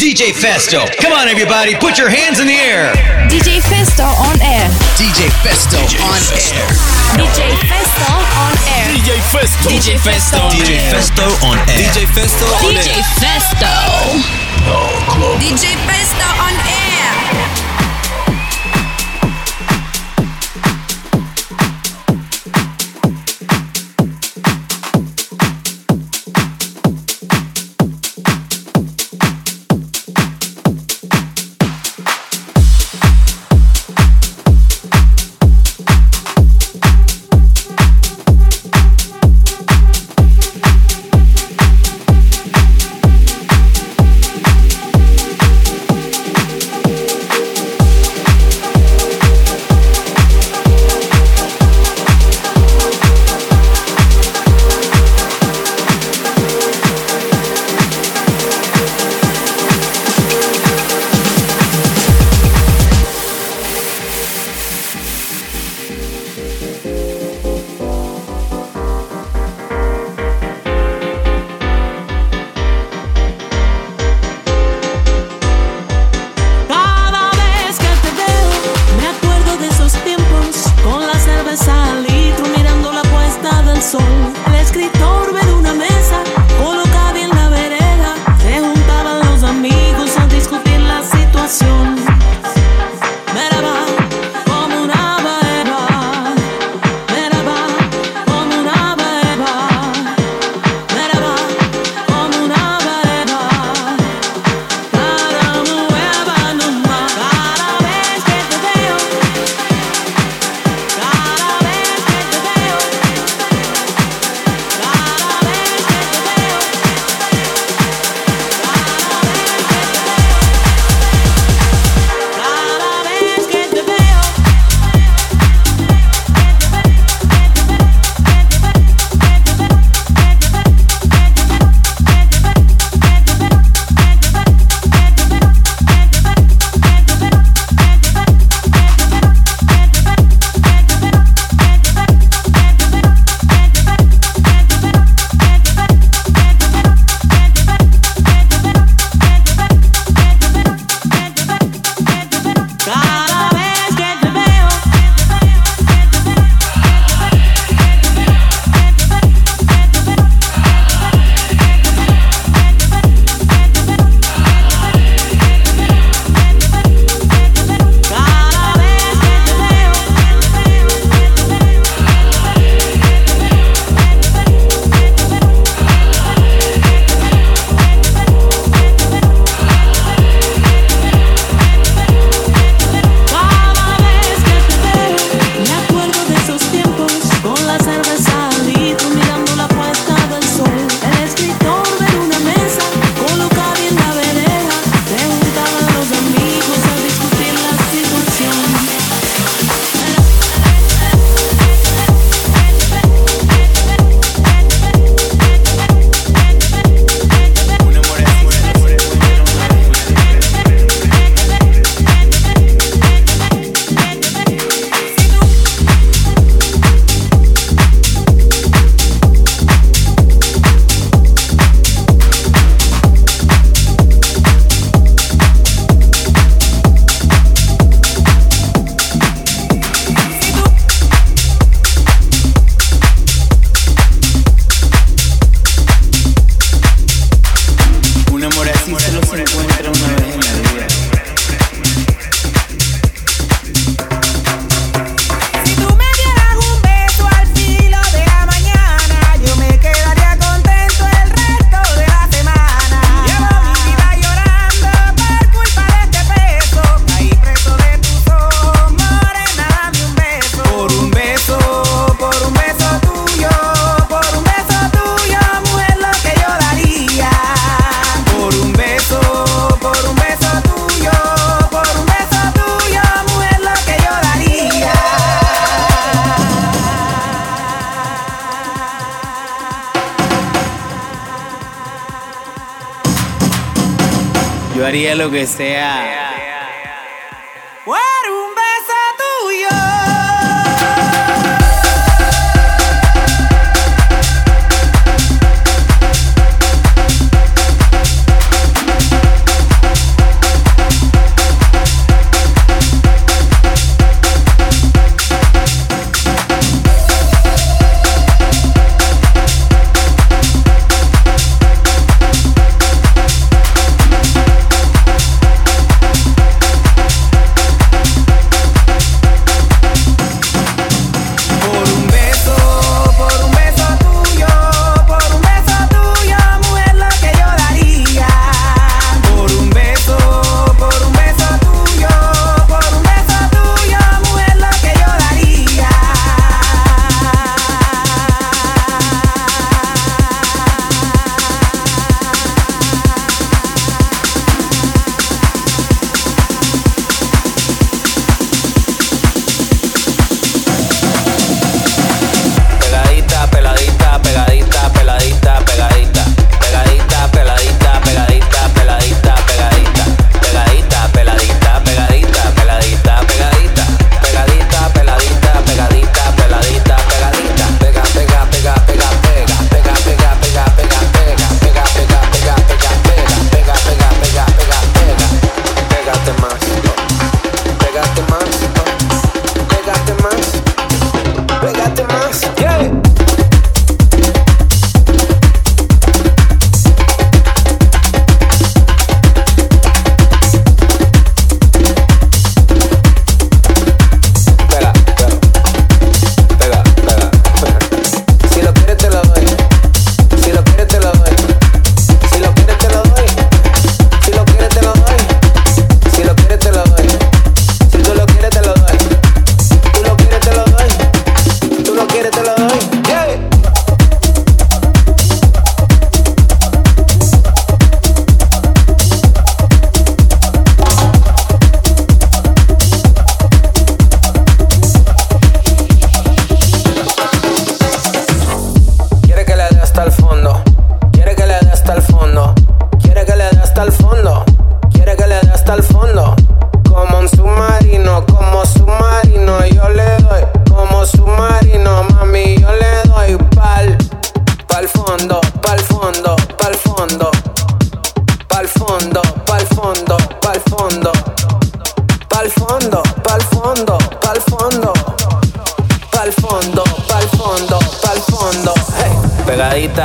DJ Festo, come on everybody, put your hands in the air. DJ Festo on air. DJ Festo, DJ on, Festo. Air. DJ Festo on air. DJ Festo. DJ Festo. DJ Festo on air. DJ Festo on air. DJ Festo. Oh, no, DJ Festo on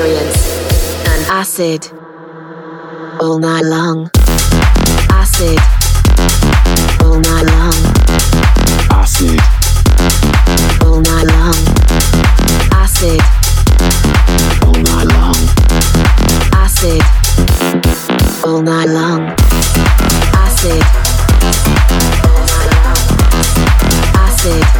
experience an acid all night long. Acid all night long. Acid all night long. Acid all night long. Acid all night long. Acid. Acid.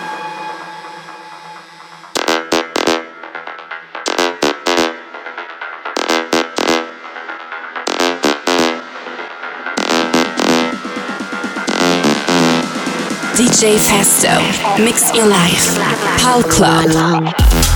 DJ Festo. Mix Your Life. Pal Club.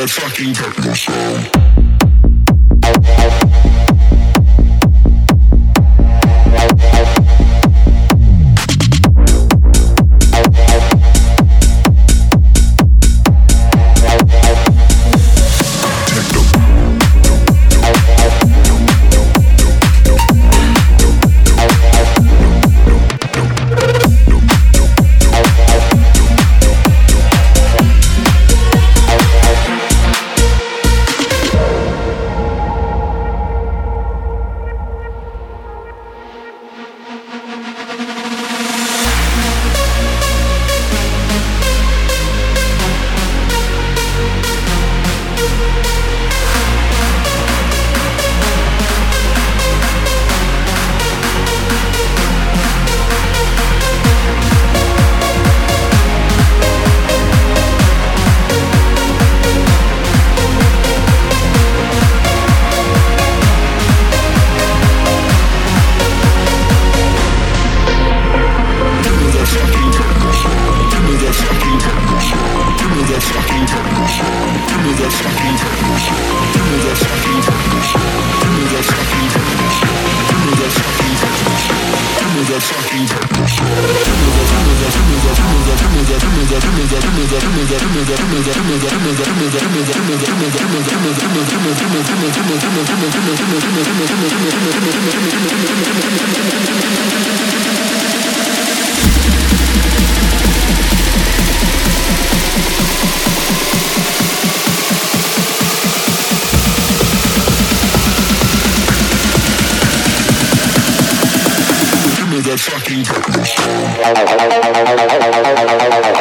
That fucking techno sound. Fucking Give me that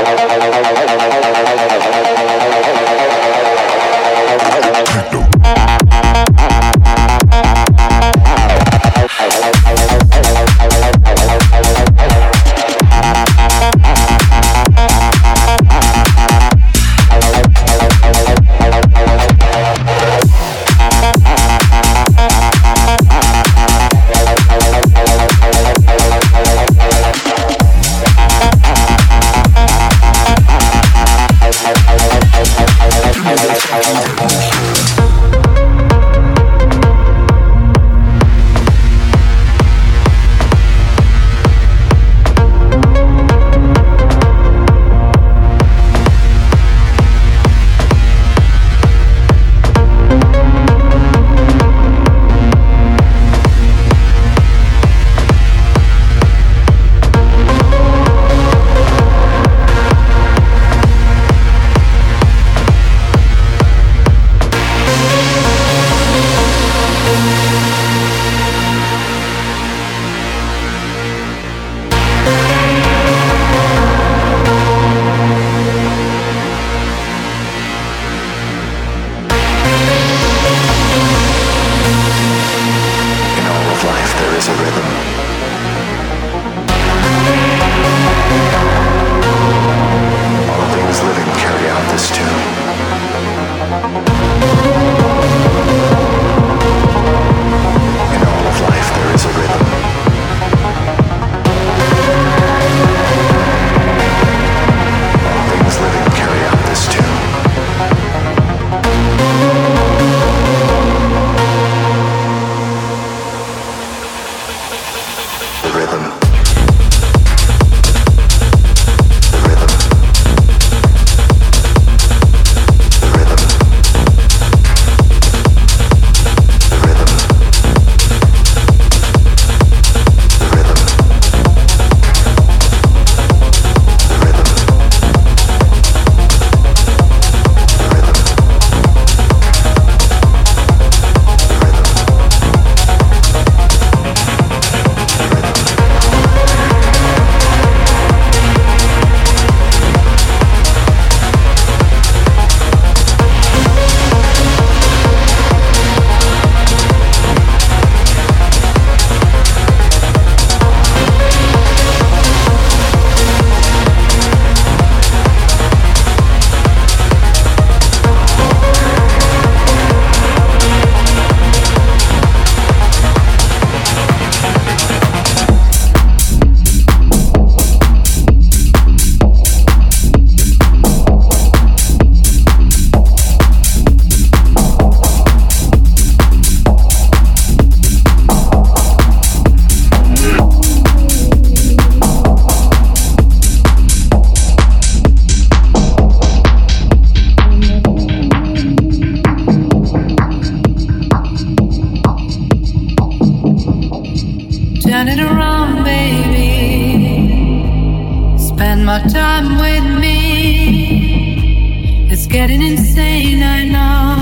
getting insane, I know.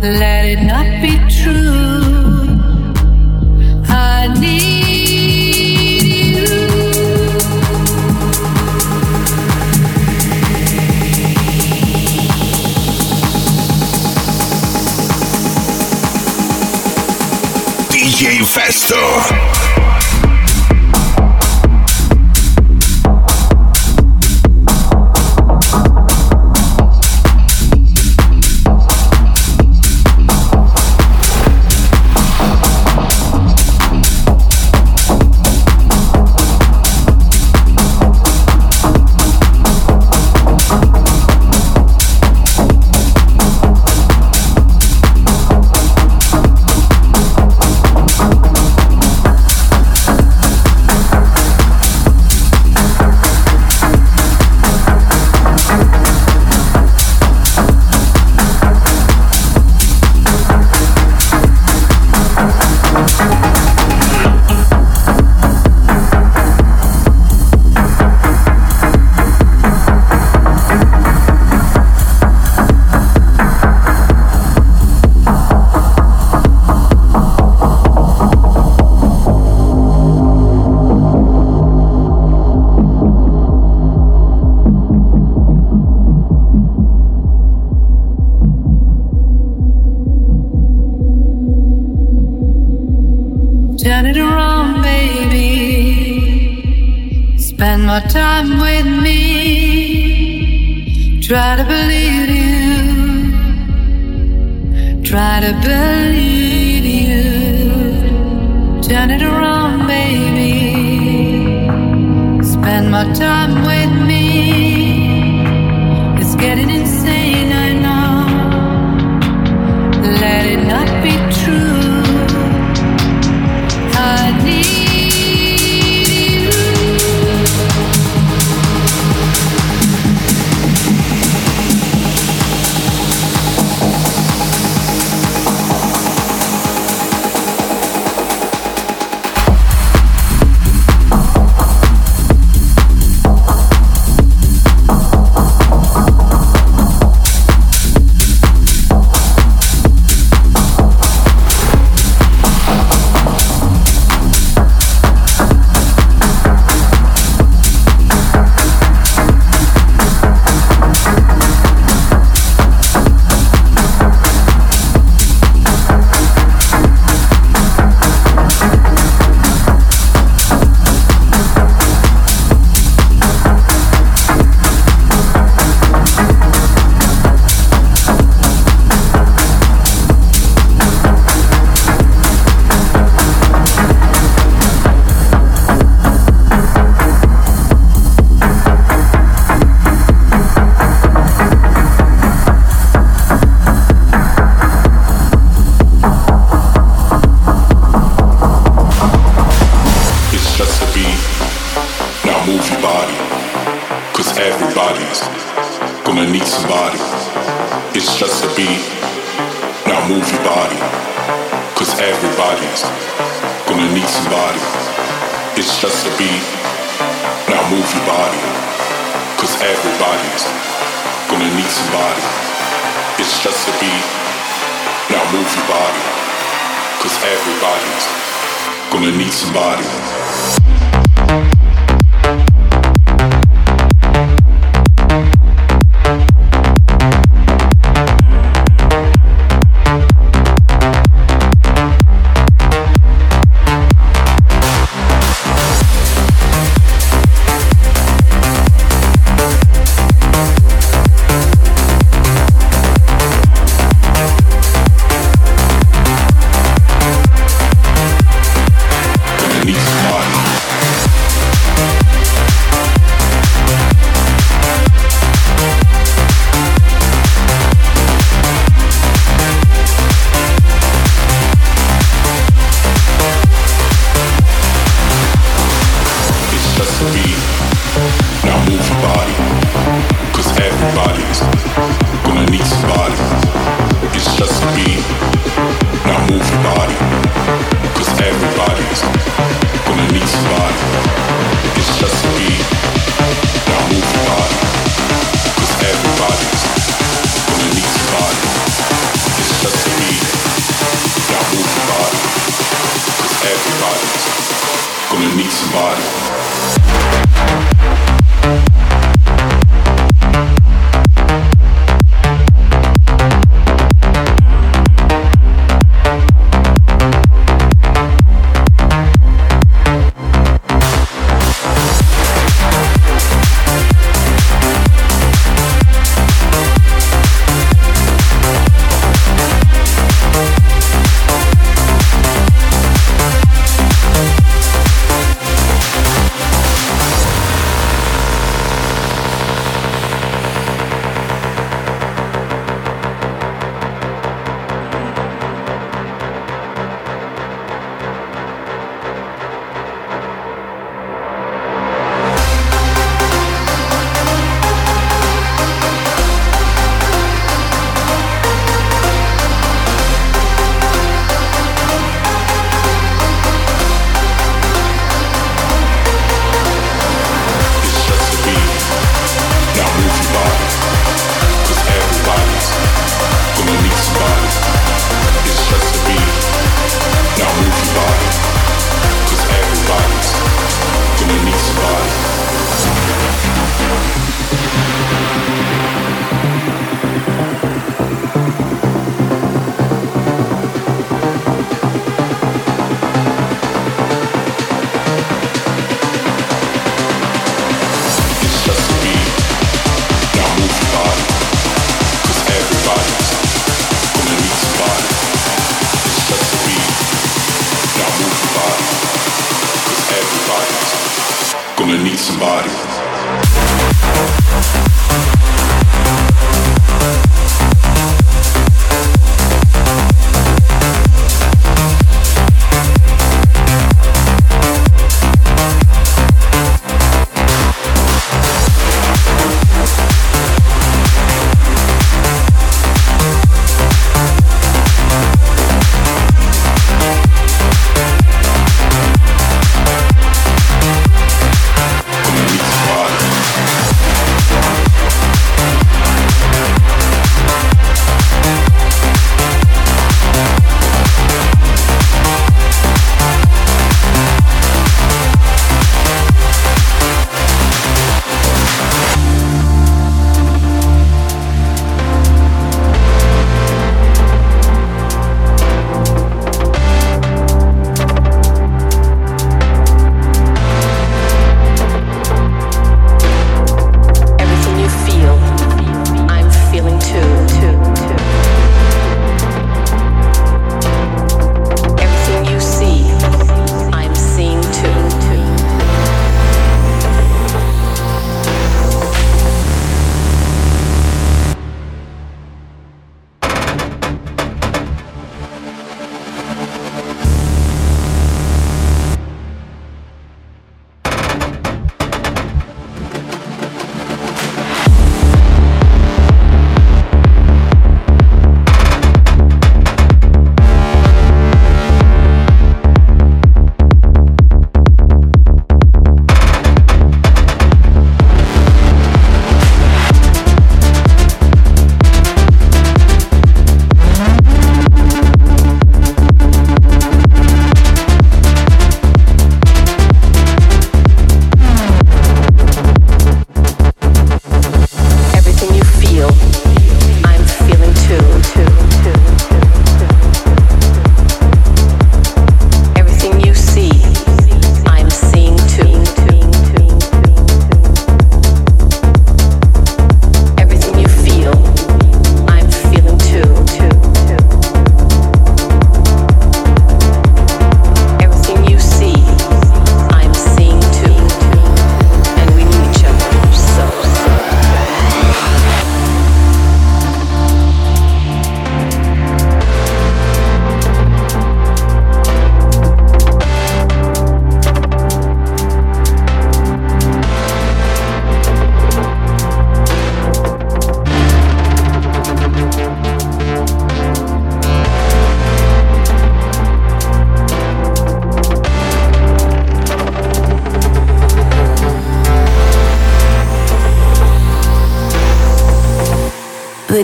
Let it not be true. I need. move your body. Cause everybody's gonna need somebody.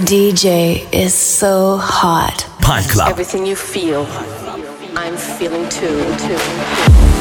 DJ is so hot. Pal Club. Everything you feel, I'm feeling too, too.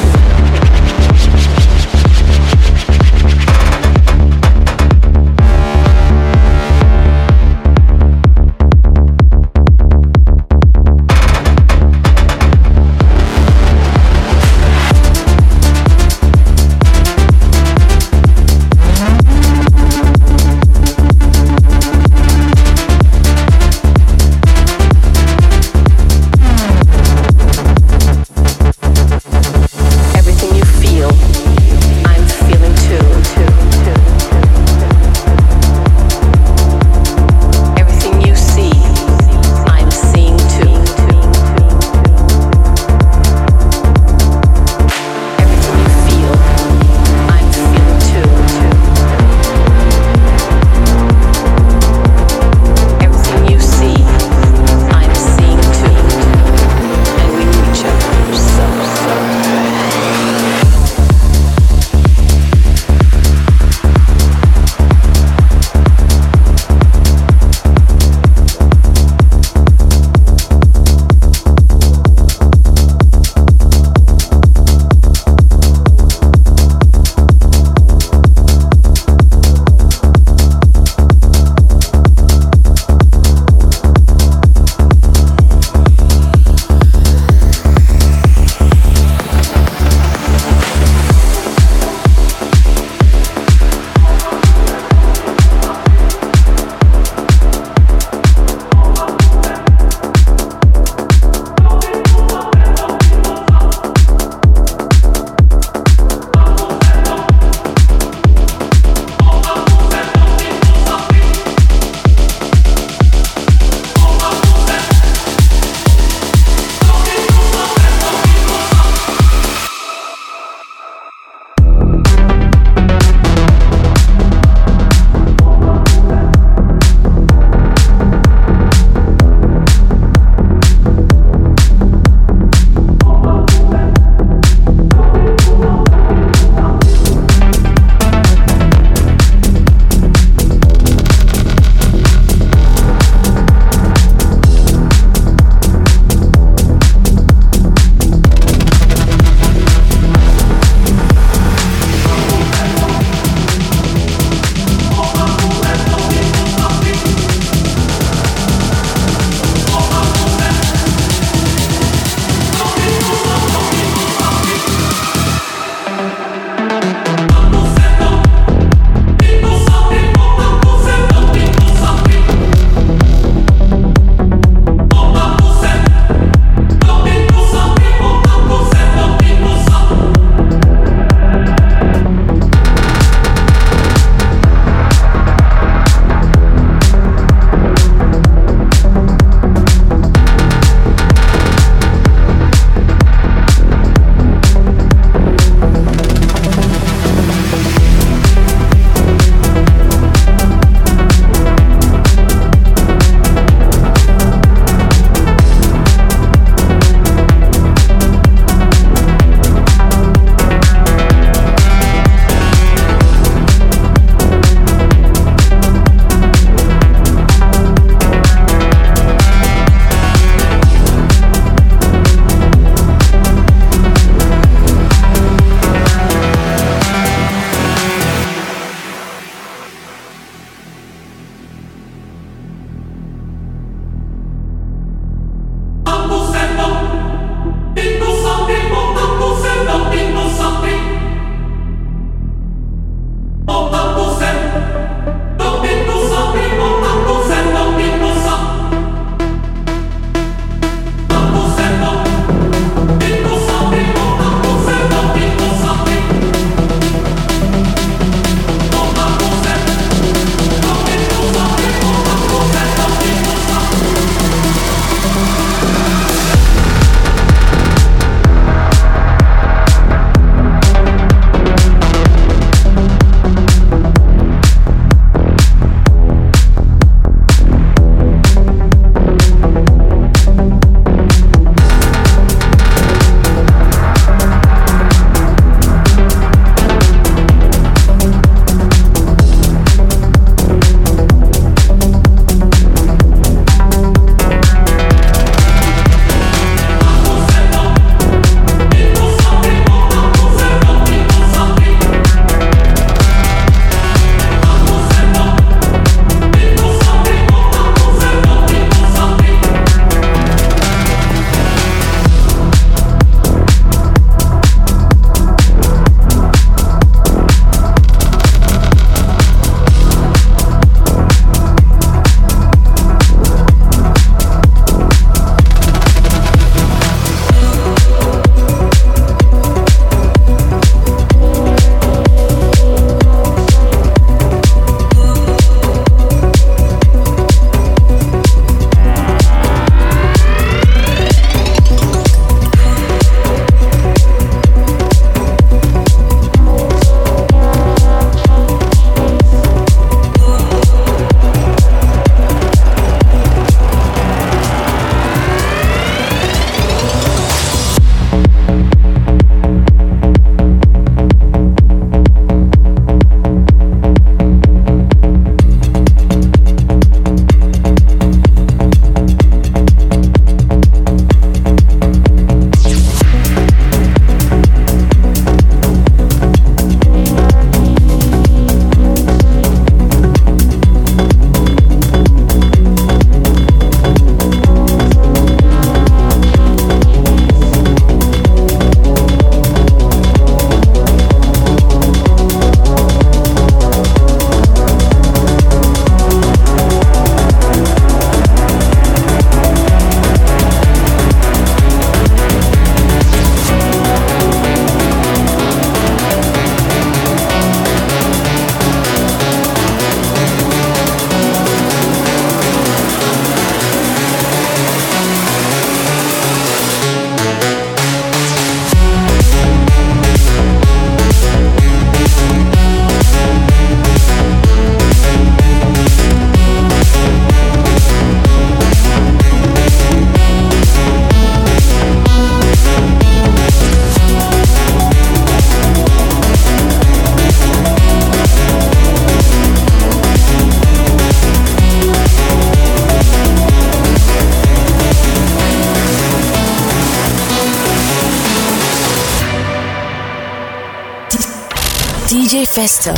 Festo.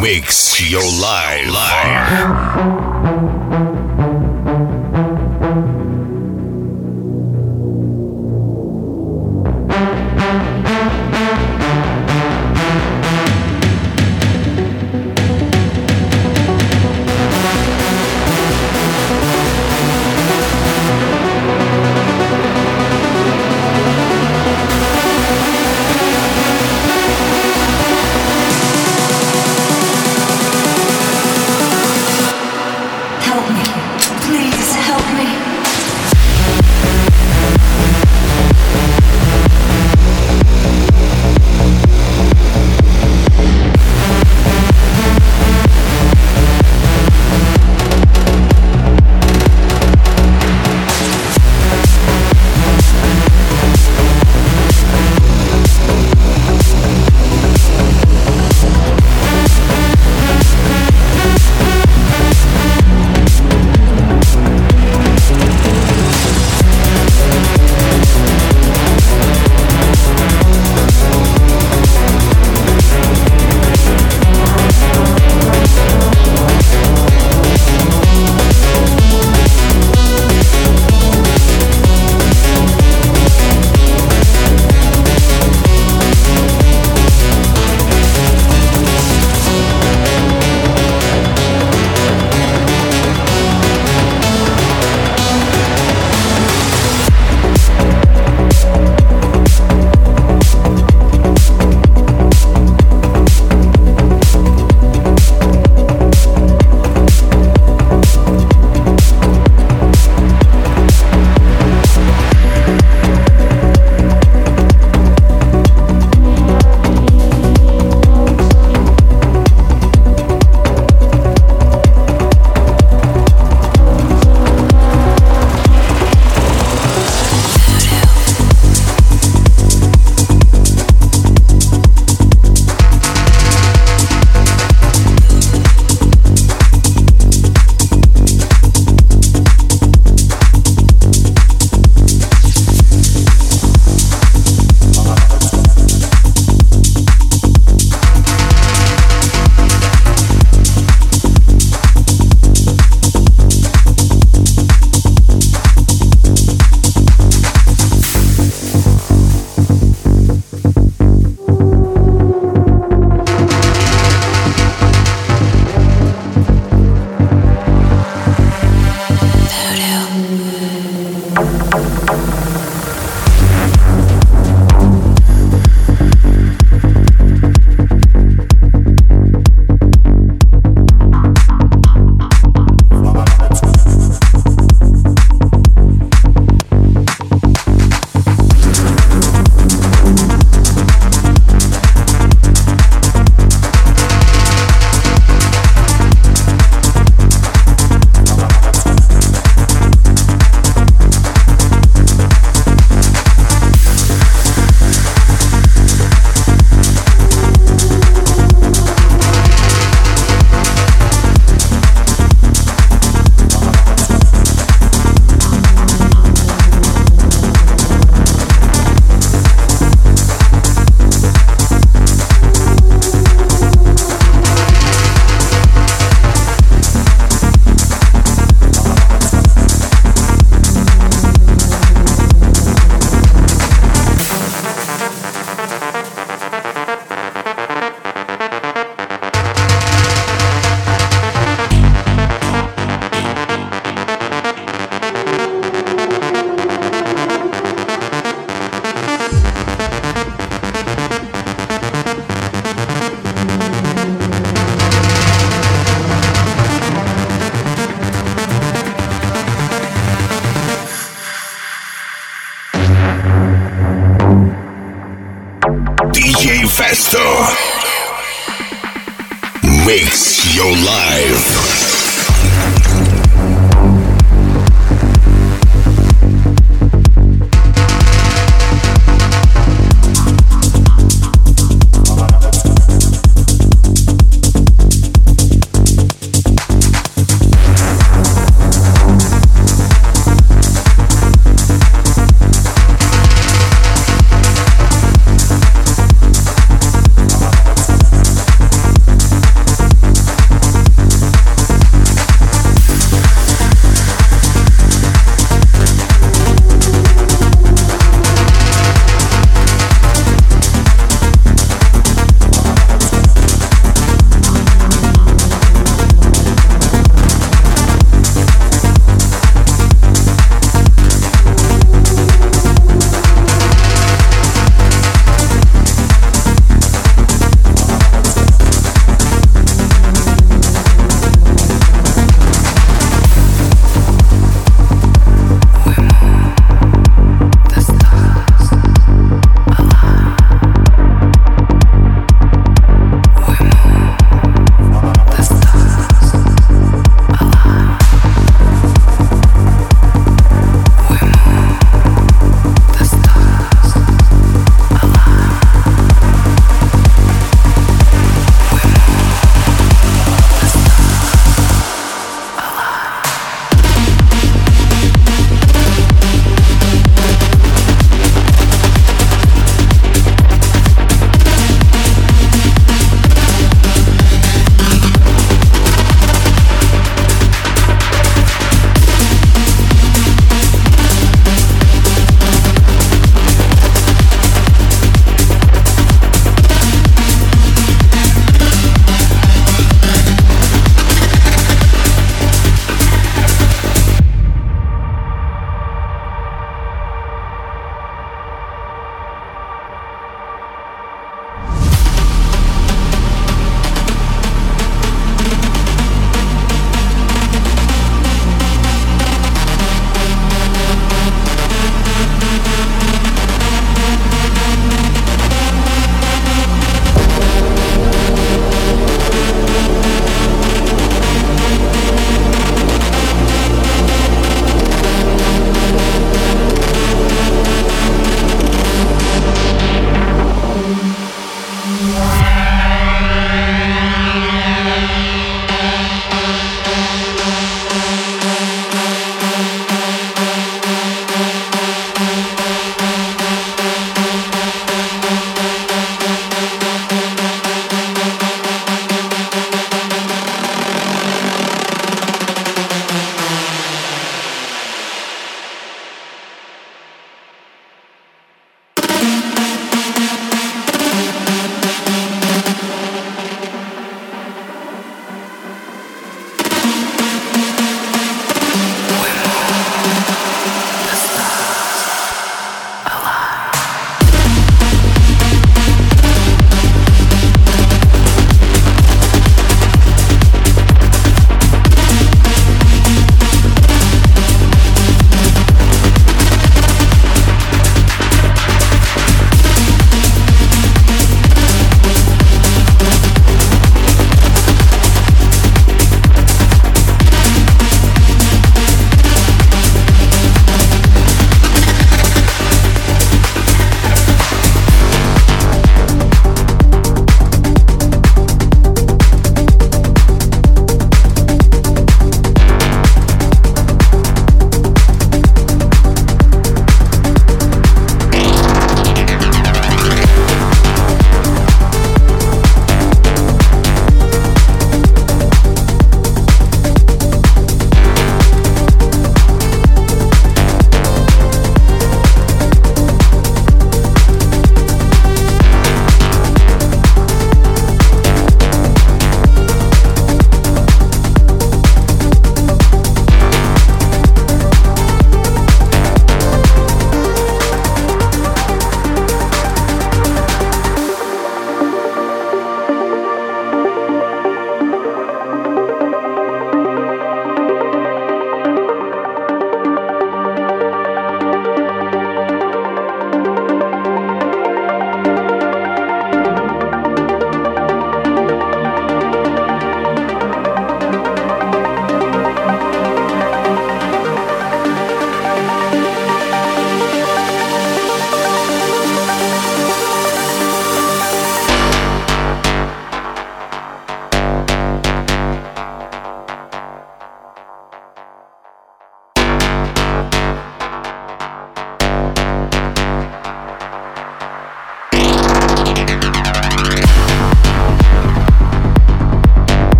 Mix your life. live.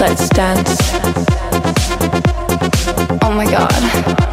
Look into my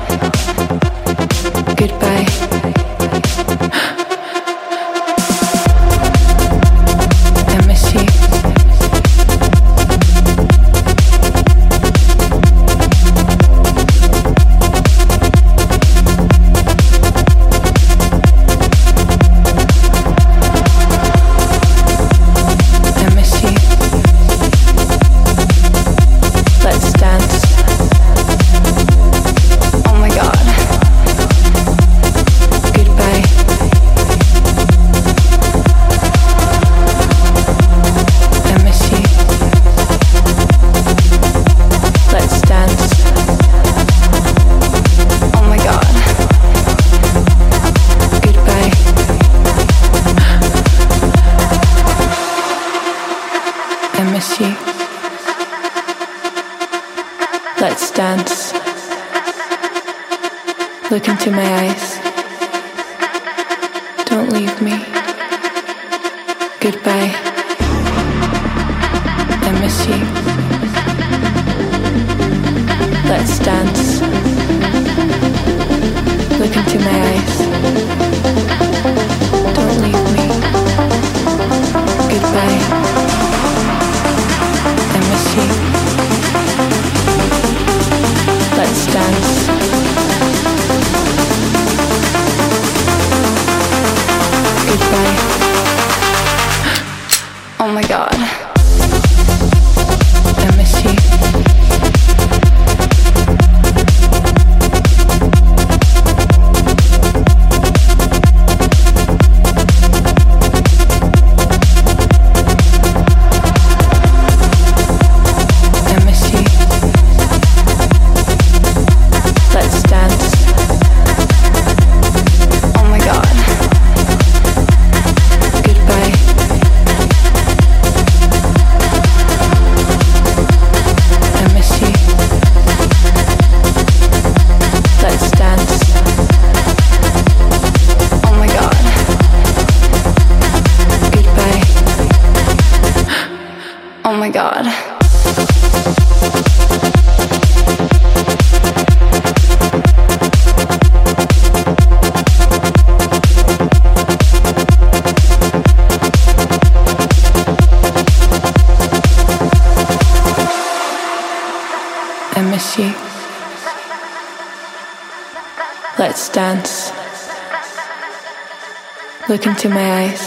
eyes.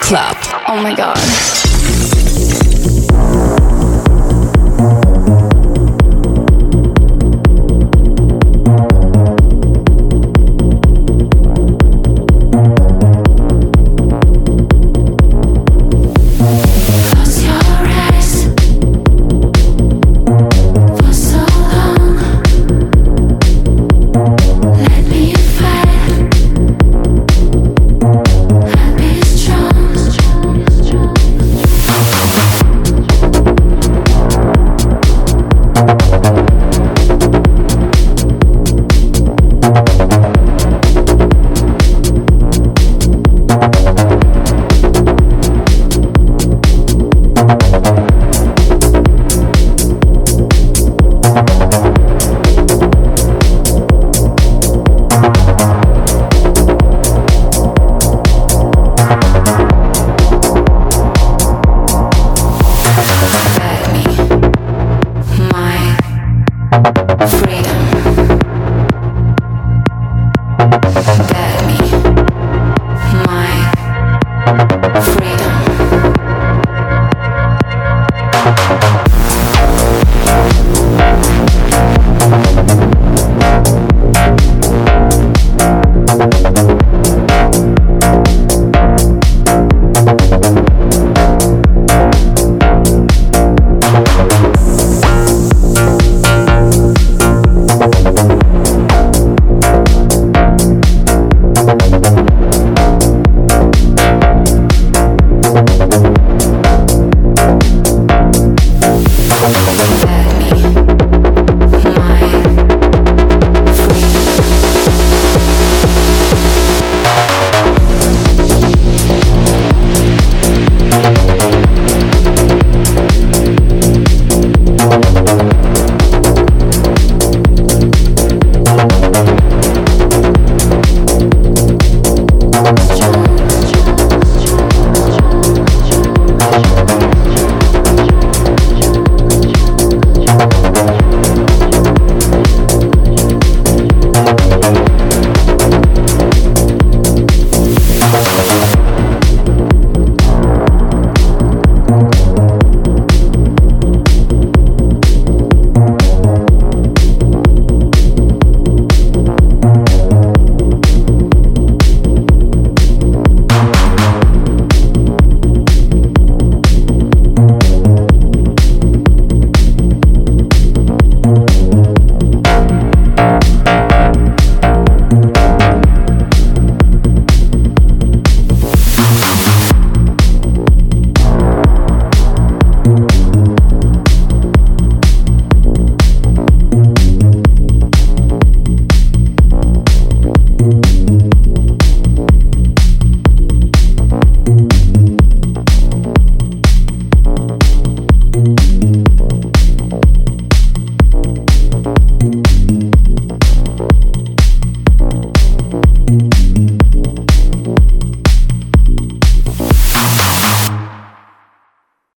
Club. Oh my god.